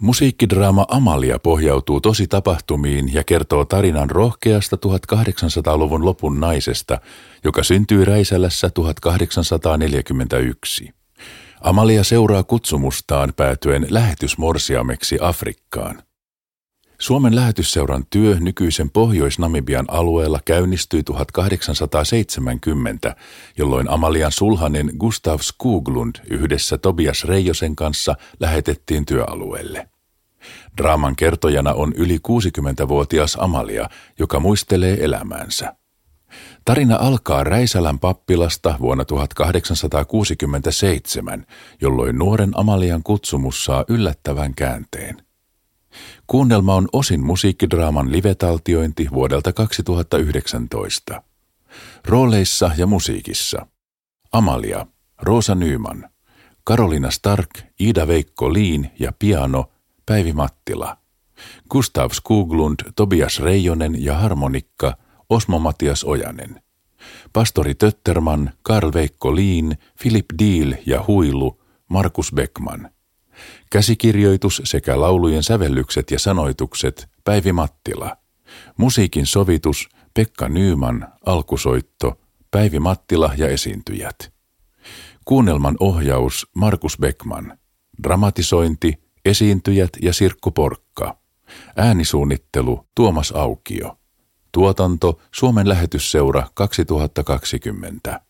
Musiikkidraama Amalia pohjautuu tosi tapahtumiin ja kertoo tarinan rohkeasta 1800-luvun lopun naisesta, joka syntyi Räisälässä 1841. Amalia seuraa kutsumustaan päätyen lähetysmorsiameksi Afrikkaan. Suomen lähetysseuran työ nykyisen Pohjois-Namibian alueella käynnistyi 1870, jolloin Amalian sulhanen Gustav Skoglund yhdessä Tobias Reijosen kanssa lähetettiin työalueelle. Draaman kertojana on yli 60-vuotias Amalia, joka muistelee elämäänsä. Tarina alkaa Räisälän pappilasta vuonna 1867, jolloin nuoren Amalian kutsumus saa yllättävän käänteen – Kuunnelma on osin musiikkidraaman livetaltiointi vuodelta 2019. Rooleissa ja musiikissa. Amalia, Roosa Nyman, Karolina Stark, Ida Veikko Liin ja piano Päivi Mattila. Gustav Skuglund, Tobias Reijonen ja harmonikka Osmo Matias Ojanen. Pastori Tötterman, Karl Veikko Liin, Philip Deal ja huilu Markus Beckman – Käsikirjoitus sekä laulujen sävellykset ja sanoitukset Päivi Mattila. Musiikin sovitus Pekka Nyyman, alkusoitto, Päivi Mattila ja esiintyjät. Kuunnelman ohjaus Markus Beckman. Dramatisointi Esiintyjät ja Sirkku Porkka. Äänisuunnittelu Tuomas Aukio. Tuotanto Suomen lähetysseura 2020.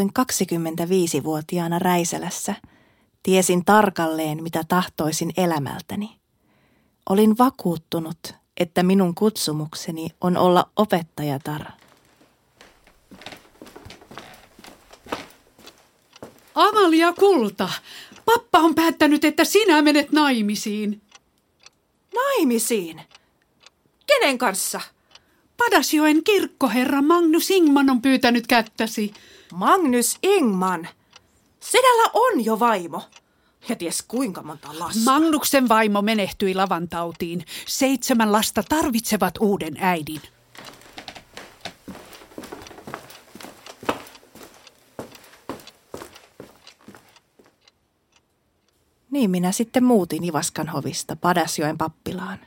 Silloin 25-vuotiaana Räisälässä tiesin tarkalleen, mitä tahtoisin elämältäni. Olin vakuuttunut, että minun kutsumukseni on olla opettajatar. Amalia Kulta, pappa on päättänyt, että sinä menet naimisiin. Naimisiin? Kenen kanssa? Padasjoen kirkkoherra Magnus Ingman on pyytänyt kättäsi. Magnus Ingman. Sedällä on jo vaimo. Ja ties kuinka monta lasta. Magnuksen vaimo menehtyi lavantautiin. Seitsemän lasta tarvitsevat uuden äidin. Niin minä sitten muutin Ivaskan hovista Padasjoen pappilaan.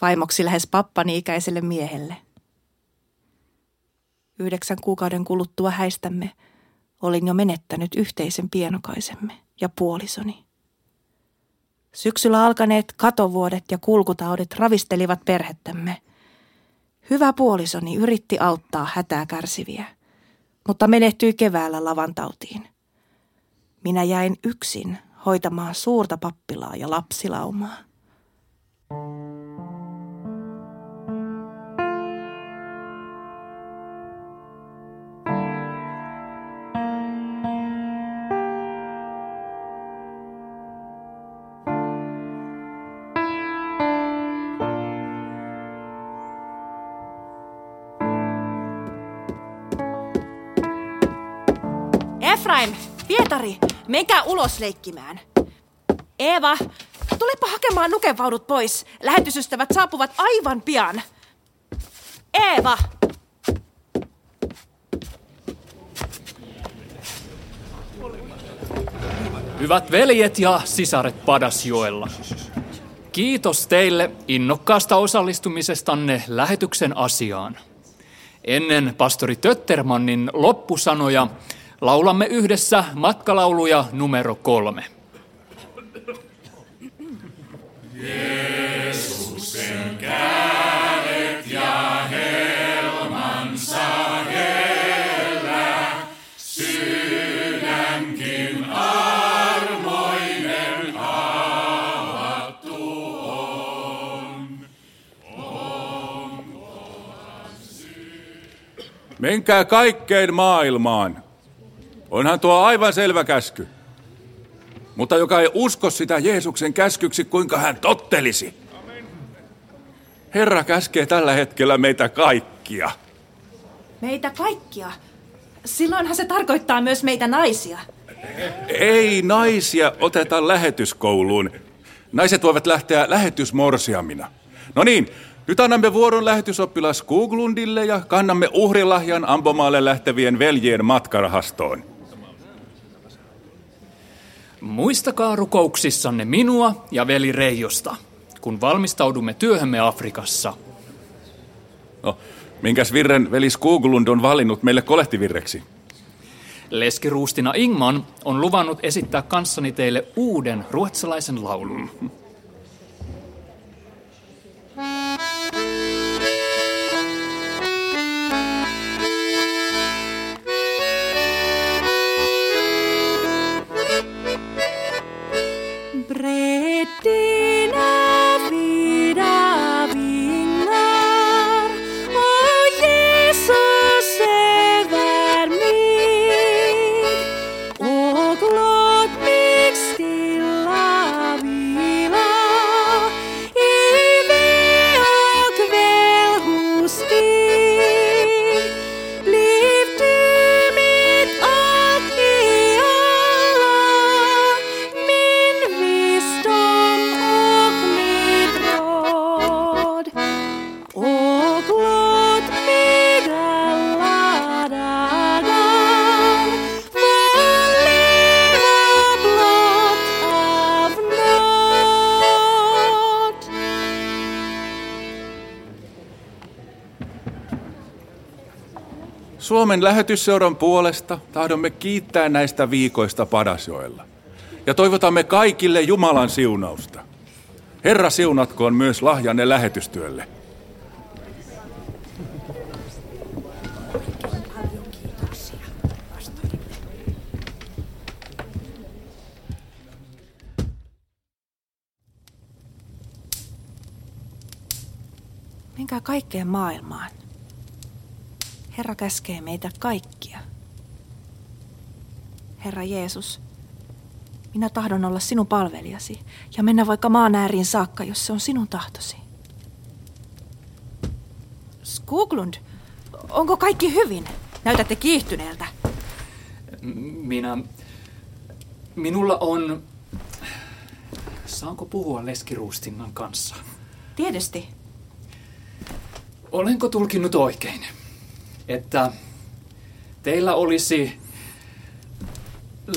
Vaimoksi lähes pappani ikäiselle miehelle. Yhdeksän kuukauden kuluttua häistämme olin jo menettänyt yhteisen pienokaisemme ja puolisoni. Syksyllä alkaneet katovuodet ja kulkutaudit ravistelivat perhettämme. Hyvä puolisoni yritti auttaa hätää kärsiviä, mutta menehtyi keväällä lavantautiin. Minä jäin yksin hoitamaan suurta pappilaa ja lapsilaumaa. Efraim, Pietari, menkää ulos leikkimään. Eeva, tulepa hakemaan nukevaudut pois. Lähetysystävät saapuvat aivan pian. Eeva! Hyvät veljet ja sisaret Padasjoella. Kiitos teille innokkaasta osallistumisestanne lähetyksen asiaan. Ennen pastori Töttermannin loppusanoja laulamme yhdessä matkalauluja numero kolme. Jeesuksen kädet ja helmansa hellä, sydänkin armoinen avattu on. Menkää kaikkeen maailmaan. Onhan tuo aivan selvä käsky. Mutta joka ei usko sitä Jeesuksen käskyksi, kuinka hän tottelisi. Herra käskee tällä hetkellä meitä kaikkia. Meitä kaikkia. Silloinhan se tarkoittaa myös meitä naisia. Ei naisia oteta lähetyskouluun. Naiset voivat lähteä lähetysmorsiamina. No niin, nyt annamme vuoron lähetysoppilas Kuglundille ja kannamme uhrilahjan ampomaalle lähtevien veljien matkarahastoon. Muistakaa rukouksissanne minua ja veli Reijosta, kun valmistaudumme työhömme Afrikassa. No, minkäs virren veli Skuglund on valinnut meille kolehtivirreksi? Leskiruustina Ingman on luvannut esittää kanssani teille uuden ruotsalaisen laulun. Krishna. Suomen lähetysseuran puolesta tahdomme kiittää näistä viikoista Padasjoella. Ja toivotamme kaikille Jumalan siunausta. Herra siunatkoon myös lahjanne lähetystyölle. Menkää kaikkeen maailmaan. Herra käskee meitä kaikkia. Herra Jeesus, minä tahdon olla sinun palvelijasi ja mennä vaikka maan ääriin saakka, jos se on sinun tahtosi. Skuglund, onko kaikki hyvin? Näytätte kiihtyneeltä. Minä... Minulla on... Saanko puhua Leskiruustinnan kanssa? Tietysti. Olenko tulkinnut oikein, että teillä olisi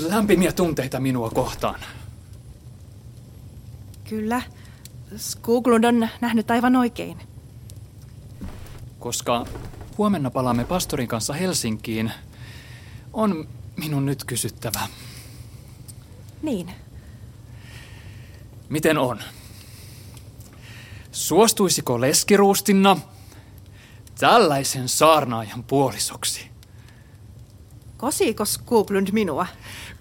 lämpimiä tunteita minua kohtaan? Kyllä. Skuglund on nähnyt aivan oikein. Koska huomenna palaamme pastorin kanssa Helsinkiin, on minun nyt kysyttävä, Niin. miten on? Suostuisiko Leskiruustinna tällaisen saarnaajan puolisoksi? Kosiiko Skuglund minua?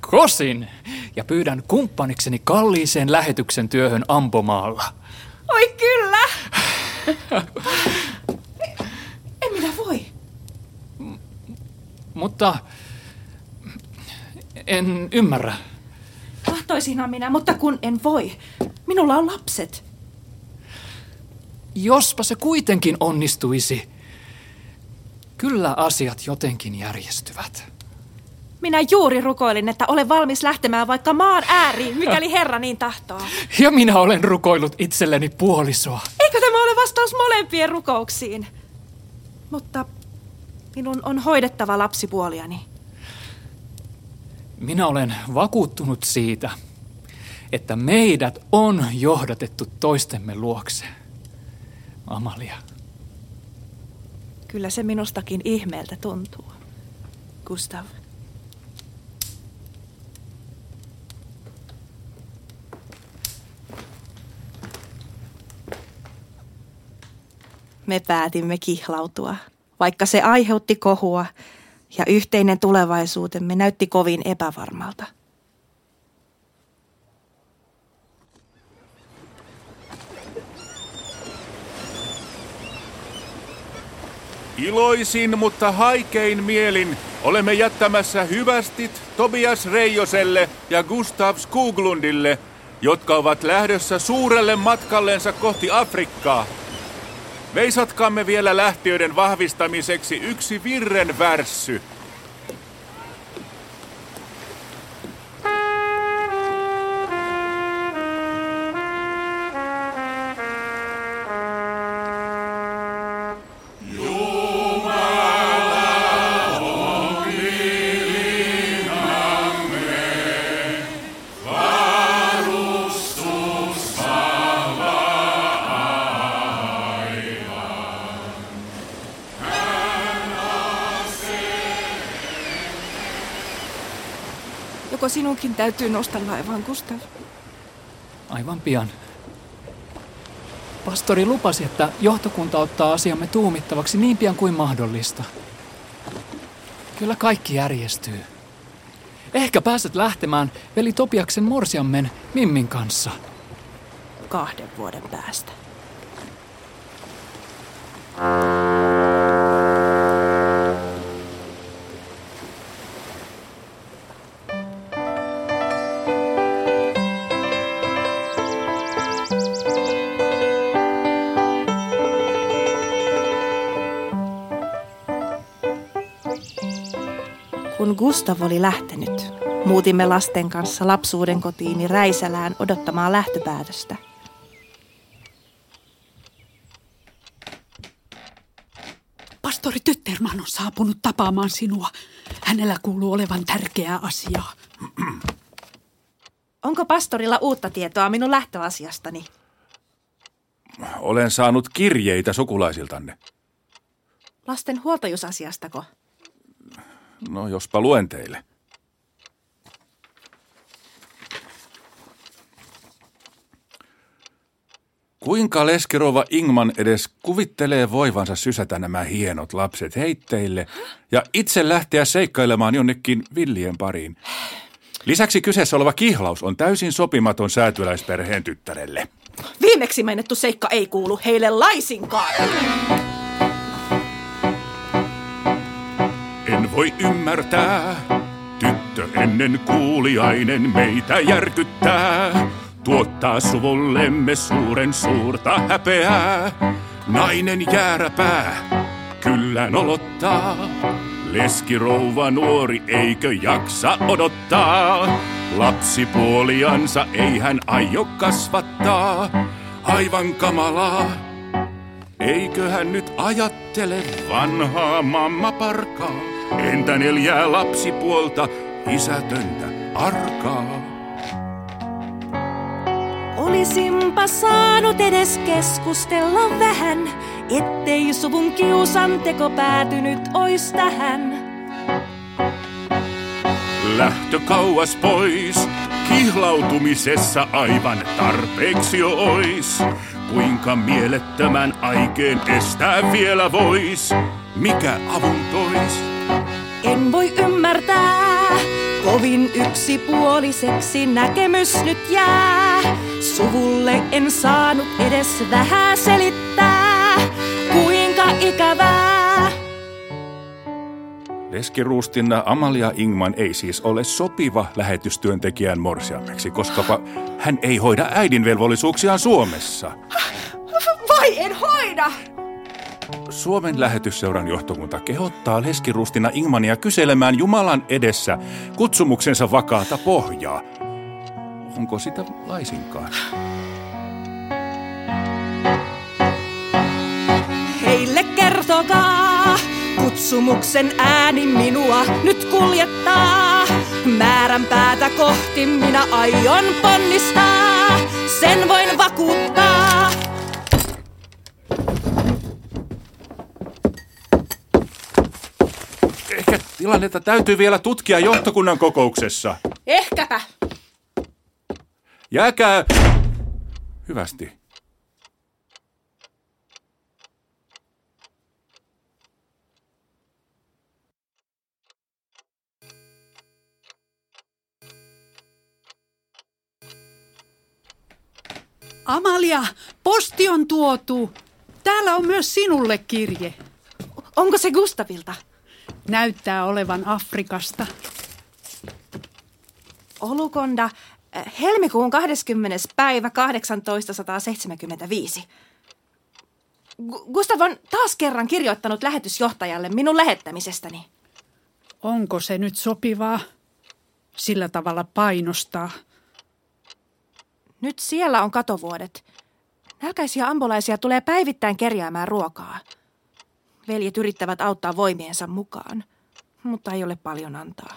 Kosin ja pyydän kumppanikseni kalliiseen lähetyksen työhön Ampomaalla. Oi kyllä! en minä voi. Mutta en ymmärrä. Tahtoisinhan minä, mutta kun en voi. Minulla on lapset. Jospa se kuitenkin onnistuisi. Kyllä asiat jotenkin järjestyvät. Minä juuri rukoilin, että olen valmis lähtemään vaikka maan ääriin, mikäli Herra niin tahtoo. Ja minä olen rukoillut itselleni puolisoa. Eikö tämä ole vastaus molempien rukouksiin? Mutta minun on hoidettava lapsipuoliani. Minä olen vakuuttunut siitä, että meidät on johdatettu toistemme luokse. Amalia. Kyllä se minustakin ihmeeltä tuntuu. Gustav. Me päätimme kihlautua, vaikka se aiheutti kohua ja yhteinen tulevaisuutemme näytti kovin epävarmalta. Iloisin, mutta haikein mielin olemme jättämässä hyvästit Tobias Reijoselle ja Gustav Skoglundille, jotka ovat lähdössä suurelle matkallensa kohti Afrikkaa. Veisatkaamme vielä lähtiöiden vahvistamiseksi yksi virren värssy. Joko sinunkin täytyy nousta laivaan, Gustav? Aivan pian. Pastori lupasi, että johtokunta ottaa asiamme tuumittavaksi niin pian kuin mahdollista. Kyllä kaikki järjestyy. Ehkä pääset lähtemään veli Topiaksen morsiammen Mimmin kanssa. Kahden vuoden päästä. Gustav oli lähtenyt, muutimme lasten kanssa lapsuuden kotiini Räisälään odottamaan lähtöpäätöstä. Pastori Tytterman on saapunut tapaamaan sinua. Hänellä kuuluu olevan tärkeää asiaa. Onko pastorilla uutta tietoa minun lähtöasiastani? Olen saanut kirjeitä sukulaisiltanne. Lasten huoltajuusasiastako? No, jospa luen teille. Kuinka Leskerova Ingman edes kuvittelee voivansa sysätä nämä hienot lapset heitteille ja itse lähteä seikkailemaan jonnekin villien pariin? Lisäksi kyseessä oleva kihlaus on täysin sopimaton säätyläisperheen tyttärelle. Viimeksi mainittu seikka ei kuulu heille laisinkaan. En voi ymmärtää, tyttö ennen kuuliainen meitä järkyttää. Tuottaa suvullemme suuren suurta häpeää. Nainen jääräpää, kyllä nolottaa. Leskirouva nuori, eikö jaksa odottaa? Lapsipuoliansa ei hän aio kasvattaa. Aivan kamalaa. Eiköhän nyt ajattele vanhaa mamma parkaa? Entä neljää lapsipuolta, isätöntä, arkaa? Olisinpa saanut edes keskustella vähän, ettei suvun kiusanteko päätynyt ois tähän. Lähtö kauas pois, kihlautumisessa aivan tarpeeksi jo ois. Kuinka mielettömän aikeen estää vielä vois? Mikä avun tois? En voi ymmärtää, kovin yksipuoliseksi näkemys nyt jää. Suvulle en saanut edes vähän selittää, kuinka ikävää. Leskiruustinna Amalia Ingman ei siis ole sopiva lähetystyöntekijän morsiameksi, koska hän ei hoida äidin velvollisuuksiaan Suomessa. Vai en hoida? Suomen lähetysseuran johtokunta kehottaa leskirustina Ingmania kyselemään Jumalan edessä kutsumuksensa vakaata pohjaa. Onko sitä laisinkaan? Heille kertokaa, kutsumuksen ääni minua nyt kuljettaa. Määrän päätä kohti minä aion ponnistaa, sen voin vakuuttaa. Tilannetta täytyy vielä tutkia johtokunnan kokouksessa. Ehkäpä. Jääkää... Hyvästi. Amalia, posti on tuotu. Täällä on myös sinulle kirje. Onko se Gustavilta? Näyttää olevan Afrikasta. Olukonda, helmikuun 20. päivä 1875. Gu- Gustav on taas kerran kirjoittanut lähetysjohtajalle minun lähettämisestäni. Onko se nyt sopivaa? Sillä tavalla painostaa. Nyt siellä on katovuodet. Nälkäisiä ambulaisia tulee päivittäin kerjäämään ruokaa. Veljet yrittävät auttaa voimiensa mukaan, mutta ei ole paljon antaa.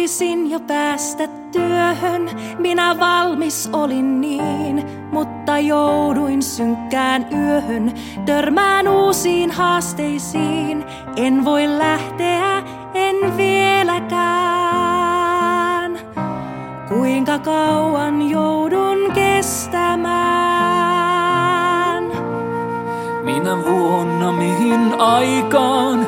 Tahtoisin jo päästä työhön, minä valmis olin niin, mutta jouduin synkkään yöhön, törmään uusiin haasteisiin. En voi lähteä, en vieläkään. Kuinka kauan joudun kestämään? Minä vuonna mihin aikaan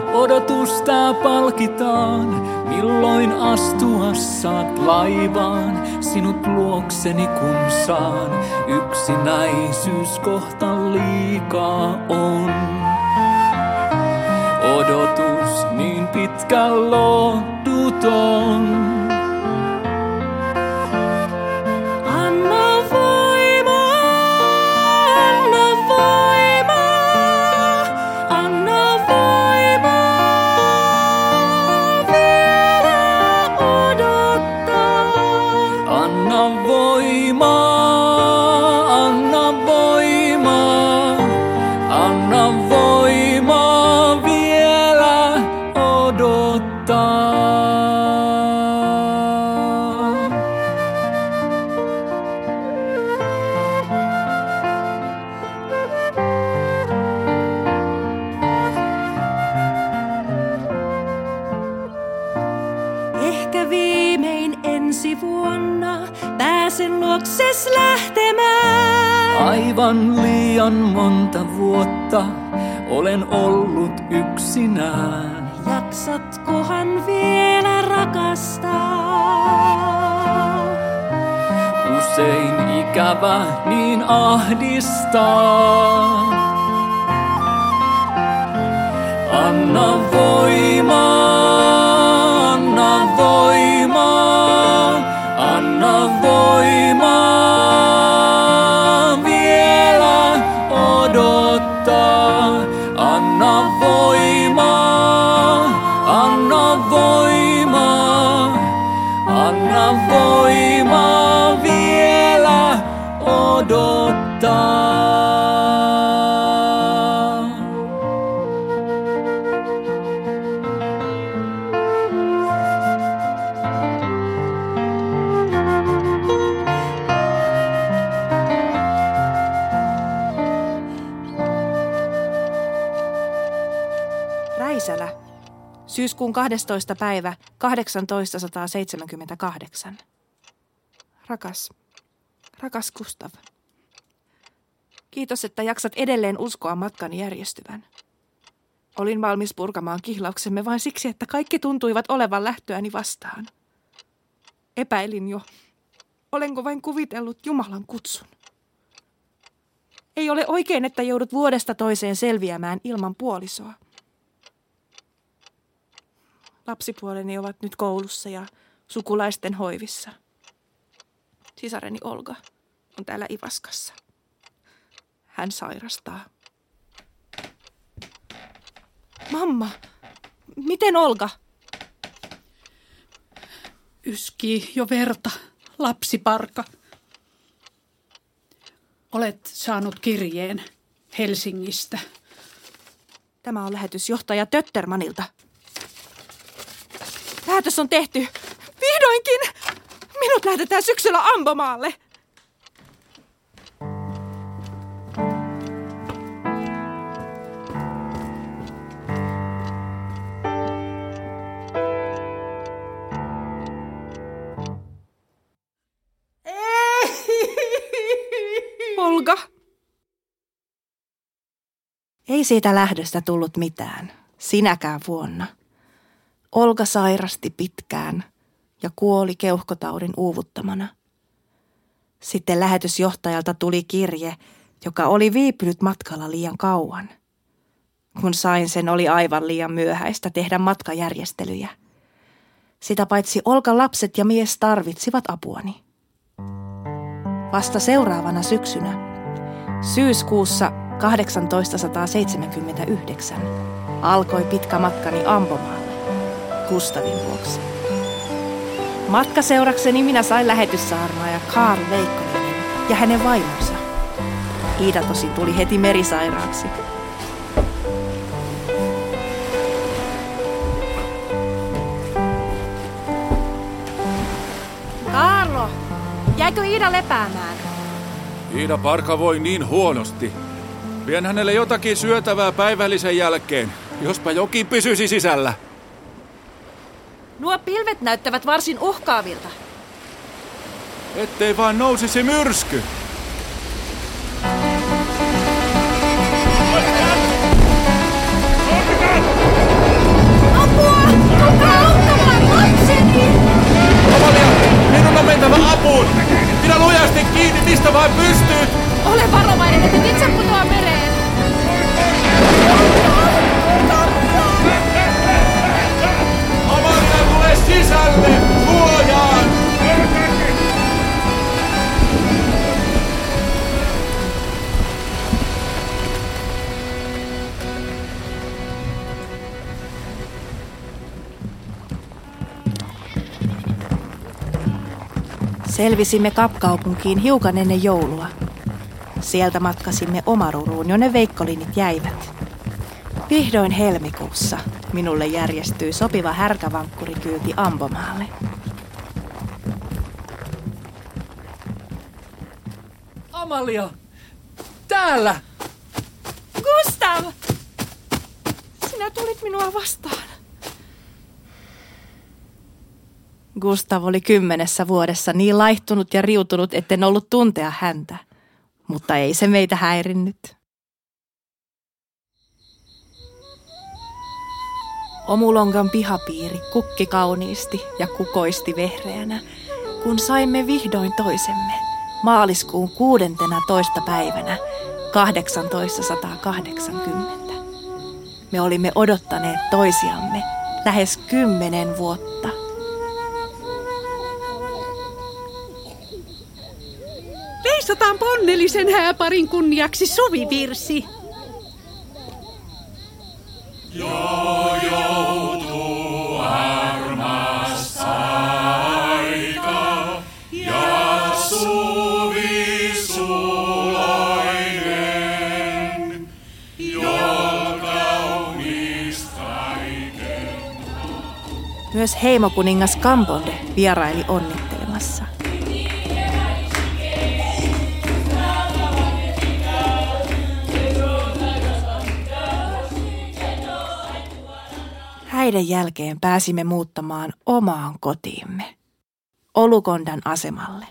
odotusta palkitaan? Milloin astua saat laivaan, sinut luokseni kun saan. Yksinäisyys kohta liikaa on. Odotus niin pitkä lohduton. Syyskuun 12. päivä 1878. Rakas, rakas Gustav. Kiitos, että jaksat edelleen uskoa matkan järjestyvän. Olin valmis purkamaan kihlauksemme vain siksi, että kaikki tuntuivat olevan lähtöäni vastaan. Epäilin jo, olenko vain kuvitellut Jumalan kutsun. Ei ole oikein, että joudut vuodesta toiseen selviämään ilman puolisoa. Lapsipuoleni ovat nyt koulussa ja sukulaisten hoivissa. Sisareni Olga on täällä Ivaskassa. Hän sairastaa. Mamma, miten Olga? Yskii jo verta, lapsiparka. Olet saanut kirjeen Helsingistä. Tämä on lähetysjohtaja Töttermanilta. Päätös on tehty. Vihdoinkin! Minut lähetetään syksyllä Ambomaalle. Olga. Ei siitä lähdöstä tullut mitään, sinäkään vuonna. Olga sairasti pitkään ja kuoli keuhkotaudin uuvuttamana. Sitten lähetysjohtajalta tuli kirje, joka oli viipynyt matkalla liian kauan. Kun sain sen, oli aivan liian myöhäistä tehdä matkajärjestelyjä. Sitä paitsi Olka lapset ja mies tarvitsivat apuani. Vasta seuraavana syksynä, syyskuussa 1879, alkoi pitkä matkani Ampomaalle, Kustavin vuoksi. Matkaseurakseni minä sain lähetyssaarnaaja Karl Veikkolinen ja hänen vaimonsa. Iida tosin tuli heti merisairaaksi. Karlo, jäikö Iida lepäämään? Iida Parka voi niin huonosti. Vien hänelle jotakin syötävää päivällisen jälkeen, jospa jokin pysyisi sisällä. Nuo pilvet näyttävät varsin uhkaavilta. Ettei vaan nousisi myrsky. Selvisimme Kapkaupunkiin hiukan ennen joulua. Sieltä matkasimme Omaruruun, jonne veikkolinit jäivät. Vihdoin helmikuussa minulle järjestyi sopiva härkävankkurikyyti Ambomaalle. Amalia! Täällä! Gustav! Sinä tulit minua vastaan. Gustav oli kymmenessä vuodessa niin laihtunut ja riutunut, etten ollut tuntea häntä. Mutta ei se meitä häirinnyt. Omulongan pihapiiri kukki kauniisti ja kukoisti vehreänä, kun saimme vihdoin toisemme maaliskuun 16. päivänä 1880. Me olimme odottaneet toisiamme lähes kymmenen vuotta. Veisataan ponnellisen hääparin kunniaksi suvivirsi. Myös heimokuningas Kambonde vieraili onnittelemassa. Häiden jälkeen pääsimme muuttamaan omaan kotiimme, Olukondan asemalle.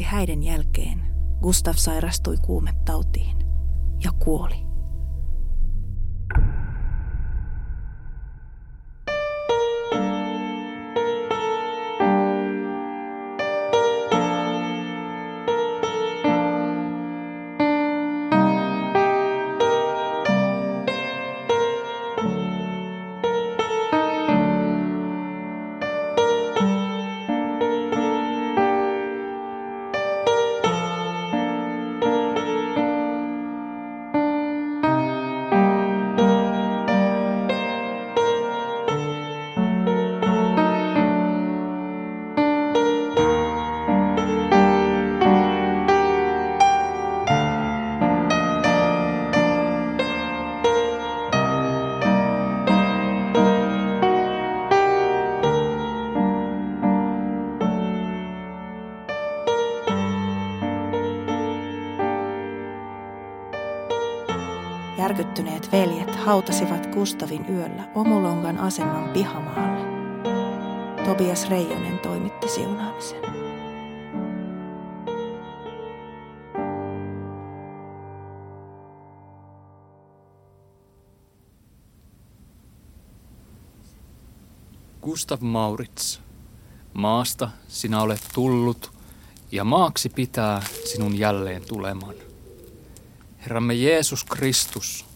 Kuukausi häiden jälkeen Gustav sairastui kuumetautiin ja kuoli. Hautasivat Gustavin yöllä Omulongan aseman pihamaalle. Tobias Reijonen toimitti siunaamisen. Gustav Maurits, maasta sinä olet tullut ja maaksi pitää sinun jälleen tuleman. Herramme Jeesus Kristus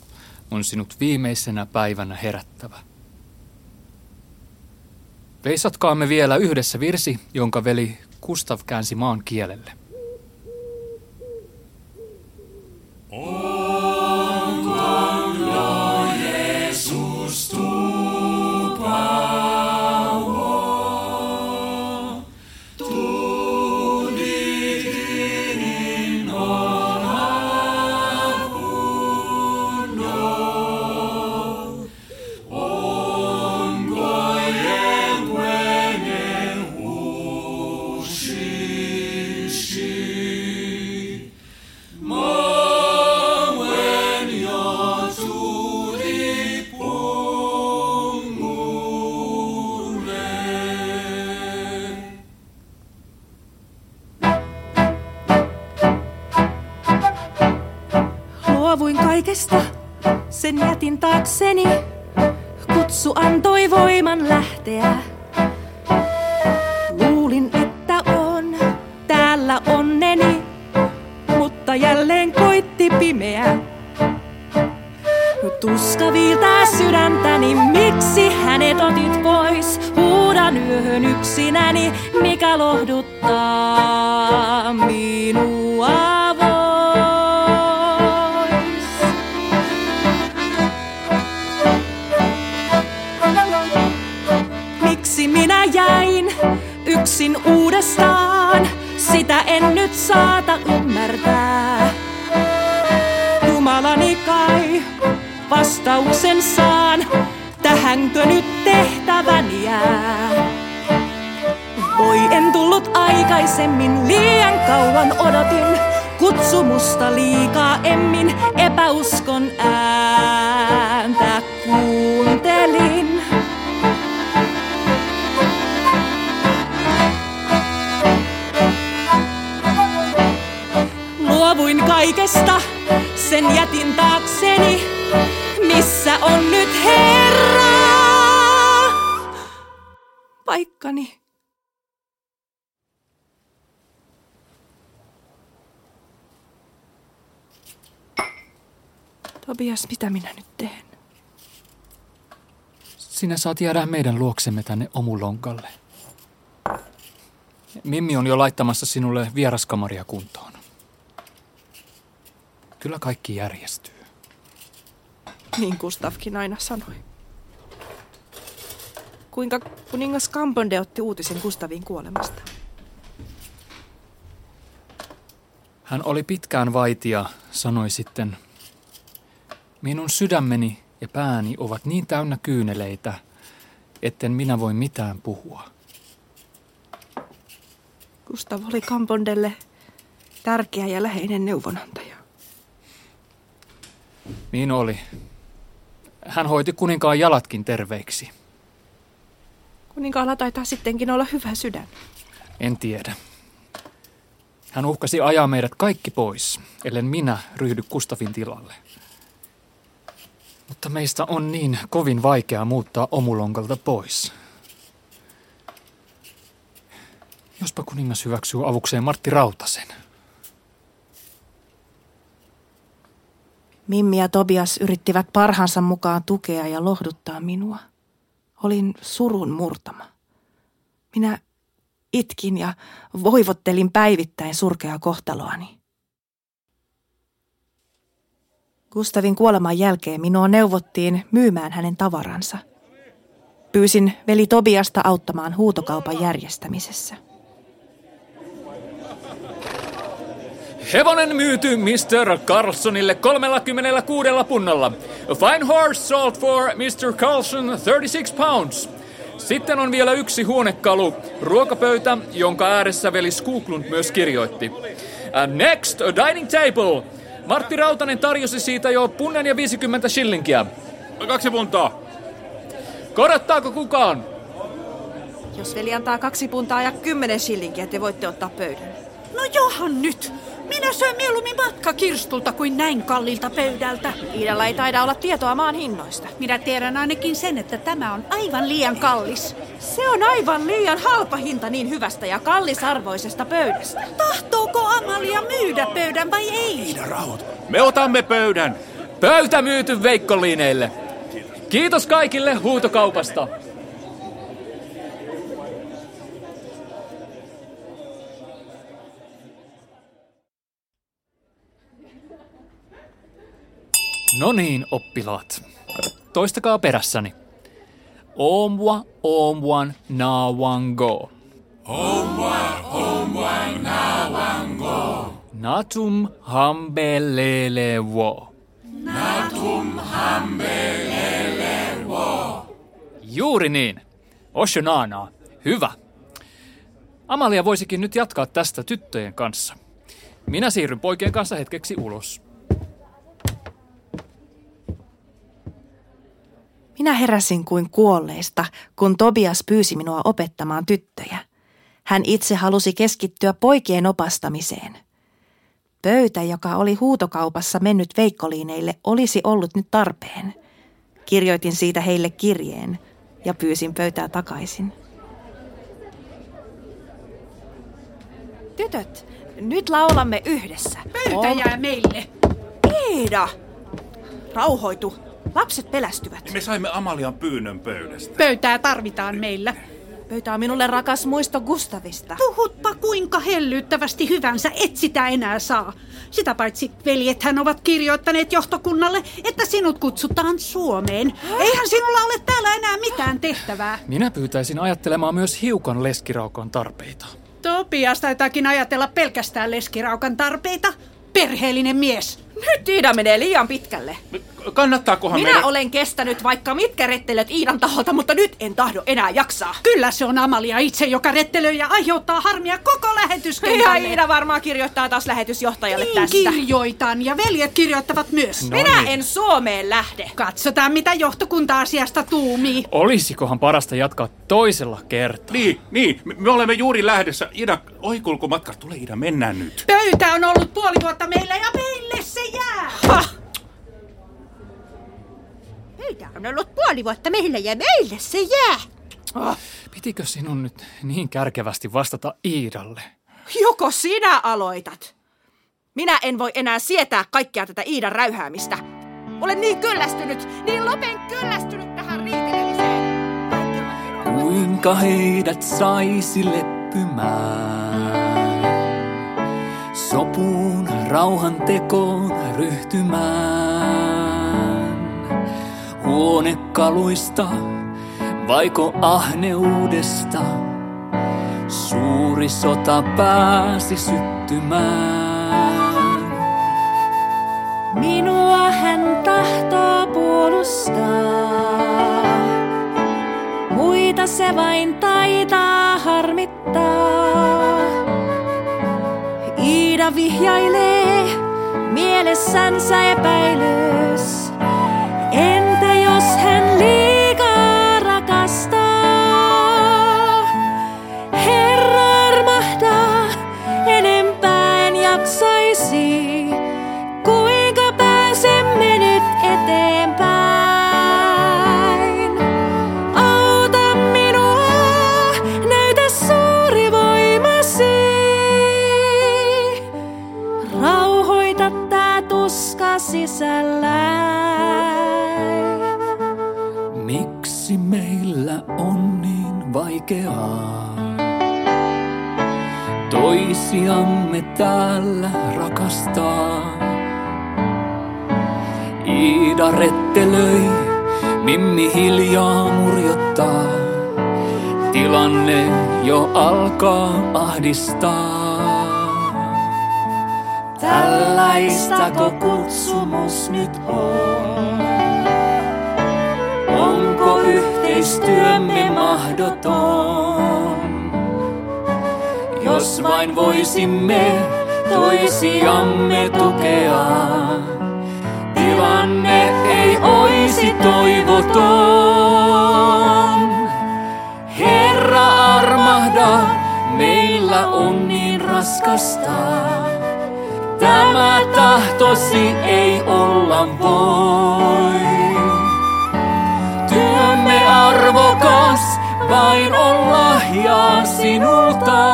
on sinut viimeisenä päivänä herättävä. Veisatkaamme vielä yhdessä virsi, jonka veli Gustav käänsi maan kielelle. Kaikesta, sen jätin taakseni. Vastauksen saan, tähänkö nyt tehtävän jää? Voi en tullut aikaisemmin, liian kauan odotin, kutsumusta liikaa emmin, epäuskon ääntä kuuntelin. Luovuin kaikesta, sen jätin taakseni. Missä on nyt Herra? Paikkani. Tobias, mitä minä nyt teen? Sinä saat jäädä meidän luoksemme tänne omulonkalle. Mimmi on jo laittamassa sinulle vieraskamaria kuntoon. Kyllä kaikki järjestyy. Niin Gustavkin aina sanoi. Kuinka kuningas Kampande otti uutisen Gustavin kuolemasta? Hän oli pitkään vaitia, sanoi sitten. Minun sydämeni ja pääni ovat niin täynnä kyyneleitä, etten minä voi mitään puhua. Gustav oli Kampondelle tärkeä ja läheinen neuvonantaja. Niin oli. Hän hoiti kuninkaan jalatkin terveiksi. Kuninkaalla taitaa sittenkin olla hyvä sydän. En tiedä. Hän uhkasi ajaa meidät kaikki pois, ellen minä ryhdy Kustavin tilalle. Mutta meistä on niin kovin vaikea muuttaa omulonkalta pois. Jospa kuningas hyväksyy avukseen Martti Rautasen. Mimmi ja Tobias yrittivät parhaansa mukaan tukea ja lohduttaa minua. Olin surun murtama. Minä itkin ja voivottelin päivittäin surkeaa kohtaloani. Gustavin kuoleman jälkeen minua neuvottiin myymään hänen tavaransa. Pyysin veli Tobiasta auttamaan huutokaupan järjestämisessä. Hevonen myyty Mr. Carlsonille 36 punnalla. A fine horse sold for Mr. Carlson 36 pounds. Sitten on vielä yksi huonekalu, ruokapöytä, jonka ääressä veli Skuklund myös kirjoitti. And next, a dining table. Martti Rautanen tarjosi siitä jo punnen ja 50 shillingiä. Kaksi puntaa. Korottaako kukaan? Jos veli antaa kaksi puntaa ja kymmenen shillingiä, te voitte ottaa pöydän. No johan nyt! Minä syön mieluummin matkakirstulta kuin näin kallilta pöydältä. Iidalla ei taida olla tietoa maan hinnoista. Minä tiedän ainakin sen, että tämä on aivan liian kallis. Se on aivan liian halpa hinta niin hyvästä ja kallisarvoisesta pöydästä. Tahtooko Amalia myydä pöydän vai ei? Me otamme pöydän. Pöytä myyty veikkoliineille. Kiitos kaikille huutokaupasta. No niin, oppilaat. Toistakaa perässäni. Omwa, omwan, nawan go. Omwa, omwan, nawan go. Natum hambelele wo. Natum hambelele wo. Juuri niin. Oshonana. Hyvä. Amalia voisikin nyt jatkaa tästä tyttöjen kanssa. Minä siirryn poikien kanssa hetkeksi ulos. Minä heräsin kuin kuolleista, kun Tobias pyysi minua opettamaan tyttöjä. Hän itse halusi keskittyä poikien opastamiseen. Pöytä, joka oli huutokaupassa mennyt veikkoliineille, olisi ollut nyt tarpeen. Kirjoitin siitä heille kirjeen ja pyysin pöytää takaisin. Tytöt, nyt laulamme yhdessä. Pöytä jää meille. Iida! Rauhoitu. Lapset pelästyvät. Me saimme Amalian pyynnön pöydästä. Pöytää tarvitaan meillä. Pöytä on minulle rakas muisto Gustavista. Puhutpa kuinka hellyttävästi hyvänsä et sitä enää saa. Sitä paitsi veljethän ovat kirjoittaneet johtokunnalle, että sinut kutsutaan Suomeen. Eihän sinulla ole täällä enää mitään tehtävää. Minä pyytäisin ajattelemaan myös hiukan leskiraukan tarpeita. Topias taitaakin ajatella pelkästään leskiraukan tarpeita. Perheellinen mies. Nyt Iida menee liian pitkälle. Kannattaakohan Minä meidän... olen kestänyt vaikka mitkä rettelöt Iidan taholta, mutta nyt en tahdo enää jaksaa. Kyllä se on Amalia itse, joka rettelöi ja aiheuttaa harmia koko Ja lähetyskentälle. Iida varmaan kirjoittaa taas lähetysjohtajalle Niin tästä. kirjoitan ja veljet kirjoittavat myös. No Minä niin. en Suomeen lähde. Katsotaan, mitä johtokunta asiasta tuumii. Olisikohan parasta jatkaa toisella kertaa? Niin, niin. Me- Me olemme juuri lähdössä. Ida, ohikulkumatka. Tule Ida, mennään nyt. Pöytä on ollut puoli vuotta meillä ja meille se jää. Ha! Pöytä on ollut puoli vuotta meillä ja meille se jää. Pitikö sinun nyt niin kärkevästi vastata Iidalle? Joko sinä aloitat? Minä en voi enää sietää kaikkea tätä Iidan räyhäämistä. Olen niin kyllästynyt, niin lopen kyllästynyt tähän riitelemiseen. Kuinka heidät saisi leppymään? Sopuun, rauhan tekoon ryhtymään. Huonekaluista, vaiko ahneudesta? Suuri sota pääsi syttymään. Minua hän tahtoo puolustaa. Muita se vain taitaa harmittaa. Iida vihjailee mielessänsä epäilys. Entä Miksi meillä on niin vaikeaa? Toisiamme täällä rakastaa. Iida rettelöi, Mimmi hiljaa murjottaa. Tilanne jo alkaa ahdistaa. Tällaistako kutsumus nyt on? Onko yhteistyömme mahdoton? Jos vain voisimme toisiamme tukea, tilanne ei oisi toivoton. Herra armahda, meillä on niin raskasta. Tämä tahtosi ei olla voi. Työmme arvokas vain on lahjaa sinulta.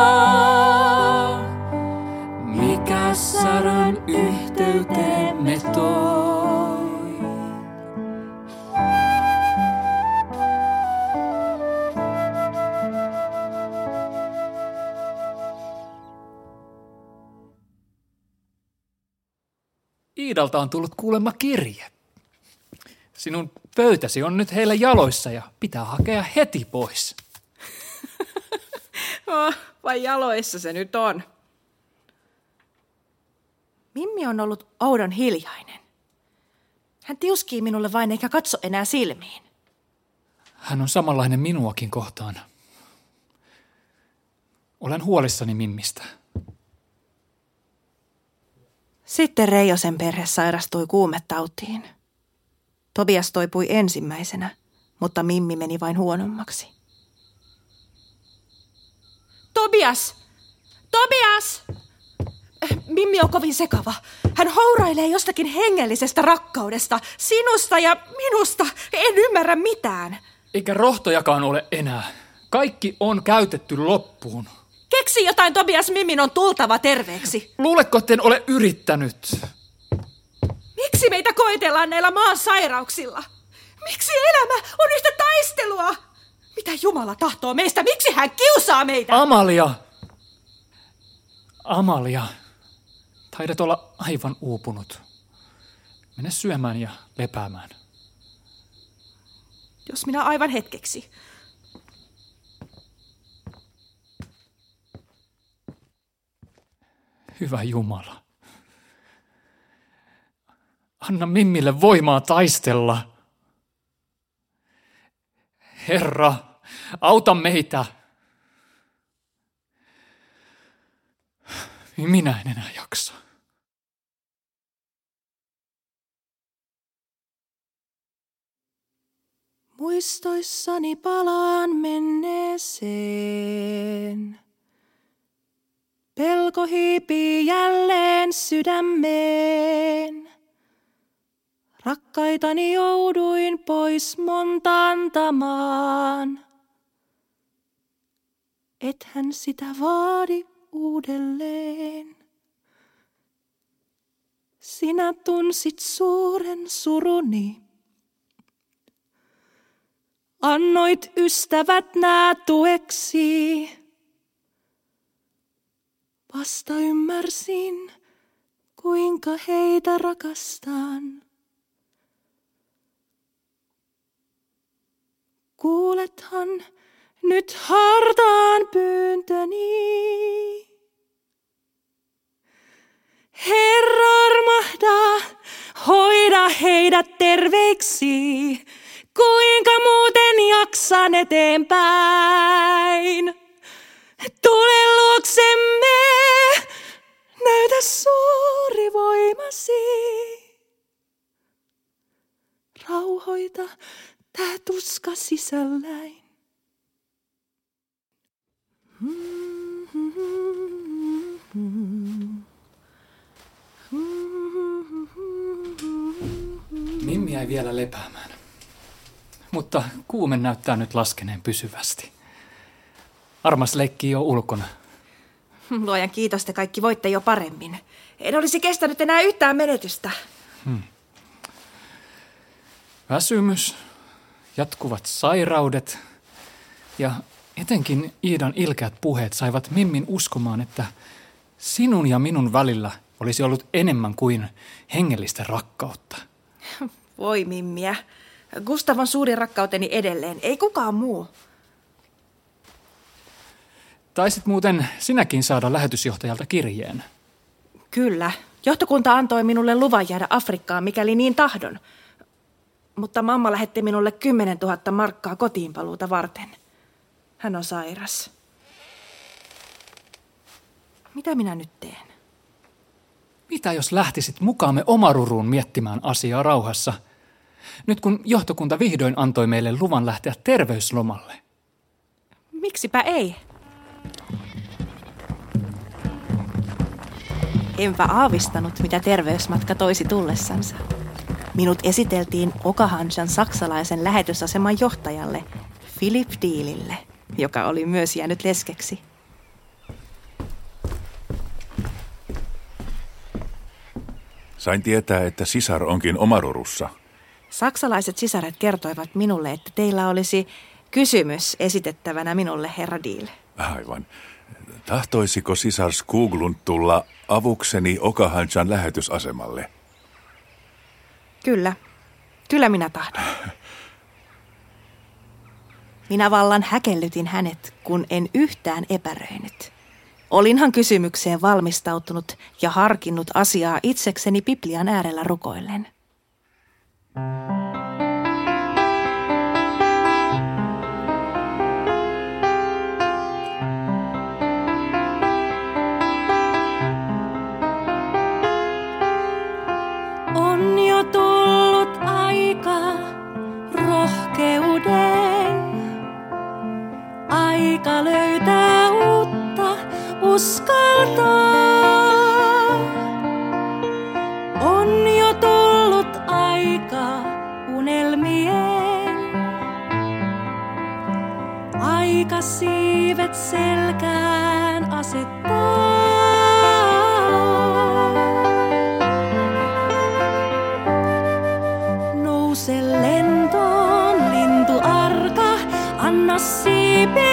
Mikä särön yhteyteemme toi? Iidalta on tullut kuulemma kirje. Sinun pöytäsi on nyt heillä jaloissa ja pitää hakea heti pois. Oh, vai jaloissa se nyt on? Mimmi on ollut oudon hiljainen. Hän tiuskii minulle vain eikä katso enää silmiin. Hän on samanlainen minuakin kohtaan. Olen huolissani Mimmistä. Sitten Reijosen perhe sairastui kuumetautiin. Tobias toipui ensimmäisenä, mutta Mimmi meni vain huonommaksi. Tobias! Tobias! Mimmi on kovin sekava. Hän hourailee jostakin hengellisestä rakkaudesta, sinusta ja minusta. En ymmärrä mitään. Eikä rohtojakaan ole enää. Kaikki on käytetty loppuun. Keksi jotain, Tobias Mimmin on tultava terveeksi. Luuletko, etten ole yrittänyt? Miksi meitä koetellaan näillä maan sairauksilla? Miksi elämä on yhtä taistelua? Mitä Jumala tahtoo meistä? Miksi hän kiusaa meitä? Amalia! Amalia, taidat olla aivan uupunut. Mene syömään ja lepäämään. Jos minä aivan hetkeksi. Hyvä Jumala. Anna Mimmille voimaa taistella. Herra, auta meitä. Minä en enää jaksa. Muistoissani palaan menneeseen. Pelko hiipii jälleen sydämeen. Rakkaitani jouduin pois monta antamaan. Ethän sitä vaadi uudelleen. sinä tunsit suuren suruni. Annoit ystävät nää tueksi. Vasta ymmärsin, kuinka heitä rakastan. Kuulethan nyt hartaan pyyntöni. Herra armahda, hoida heidät terveiksi, kuinka muuten jaksan eteenpäin. Tule luoksemme, näytä suuri voimasi. Rauhoita tää tuska sisälläin. Mimmi jäi vielä lepäämään. Mutta kuume näyttää nyt laskeneen pysyvästi. Armas leikkii jo ulkona. Luojan kiitos, te kaikki voitte jo paremmin. En olisi kestänyt enää yhtään menetystä. Väsymys, jatkuvat sairaudet ja etenkin Iidan ilkeät puheet saivat Mimmin uskomaan, että sinun ja minun välillä olisi ollut enemmän kuin hengellistä rakkautta. Voi mimmiä. Gustav on suuri rakkauteni edelleen, ei kukaan muu. Taisit muuten sinäkin saada lähetysjohtajalta kirjeen. Kyllä. Johtokunta antoi minulle luvan jäädä Afrikkaan, mikäli niin tahdon. Mutta mamma lähetti minulle 10 000 markkaa kotiinpaluuta varten. Hän on sairas. Mitä minä nyt teen? Mitä jos lähtisit mukaamme omaruruun miettimään asiaa rauhassa? Nyt kun johtokunta vihdoin antoi meille luvan lähteä terveyslomalle. Miksipä ei? Enpä aavistanut, mitä terveysmatka toisi tullessansa. Minut esiteltiin Okahanshan saksalaisen lähetysaseman johtajalle, Philip Diilille, joka oli myös jäänyt leskeksi. Sain tietää, että sisar onkin omarurussa. Saksalaiset sisaret kertoivat minulle, että teillä olisi kysymys esitettävänä minulle, herra Diil. Aivan. Tahtoisiko sisar Skuglund tulla avukseni Okahanchan lähetysasemalle? Kyllä. Kyllä minä tahdon. Minä vallan häkellytin hänet, kun en yhtään epäröinyt. Olinhan kysymykseen valmistautunut ja harkinnut asiaa itsekseni Biblian äärellä rukoillen. On Aika löytää uutta uskaltaa. On jo tullut aika unelmien. Aika siivet selkään asettaa. Nouse lentoon, lintu arka, anna siipien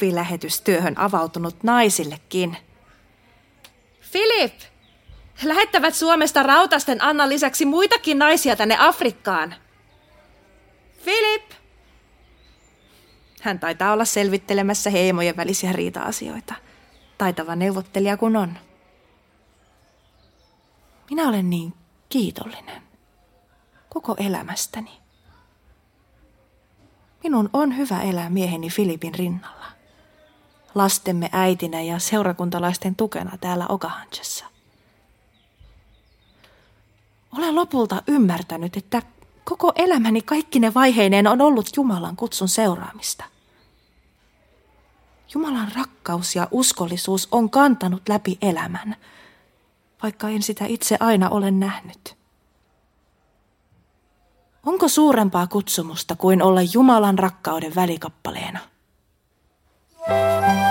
Nyt on ovi lähetystyöhön avautunut naisillekin. Filip! Lähettävät Suomesta rautasten Annan lisäksi muitakin naisia tänne Afrikkaan. Filip! Hän taitaa olla selvittelemässä heimojen välisiä riita-asioita. Taitava neuvottelija kun on. Minä olen niin kiitollinen. Koko elämästäni. Minun on hyvä elää mieheni Filipin rinnalla. Lastemme äitinä ja seurakuntalaisten tukena täällä Okahanchessa. Olen lopulta ymmärtänyt, että koko elämäni kaikkine vaiheineen on ollut Jumalan kutsun seuraamista. Jumalan rakkaus ja uskollisuus on kantanut läpi elämän, vaikka en sitä itse aina ole nähnyt. Onko suurempaa kutsumusta kuin olla Jumalan rakkauden välikappaleena? Música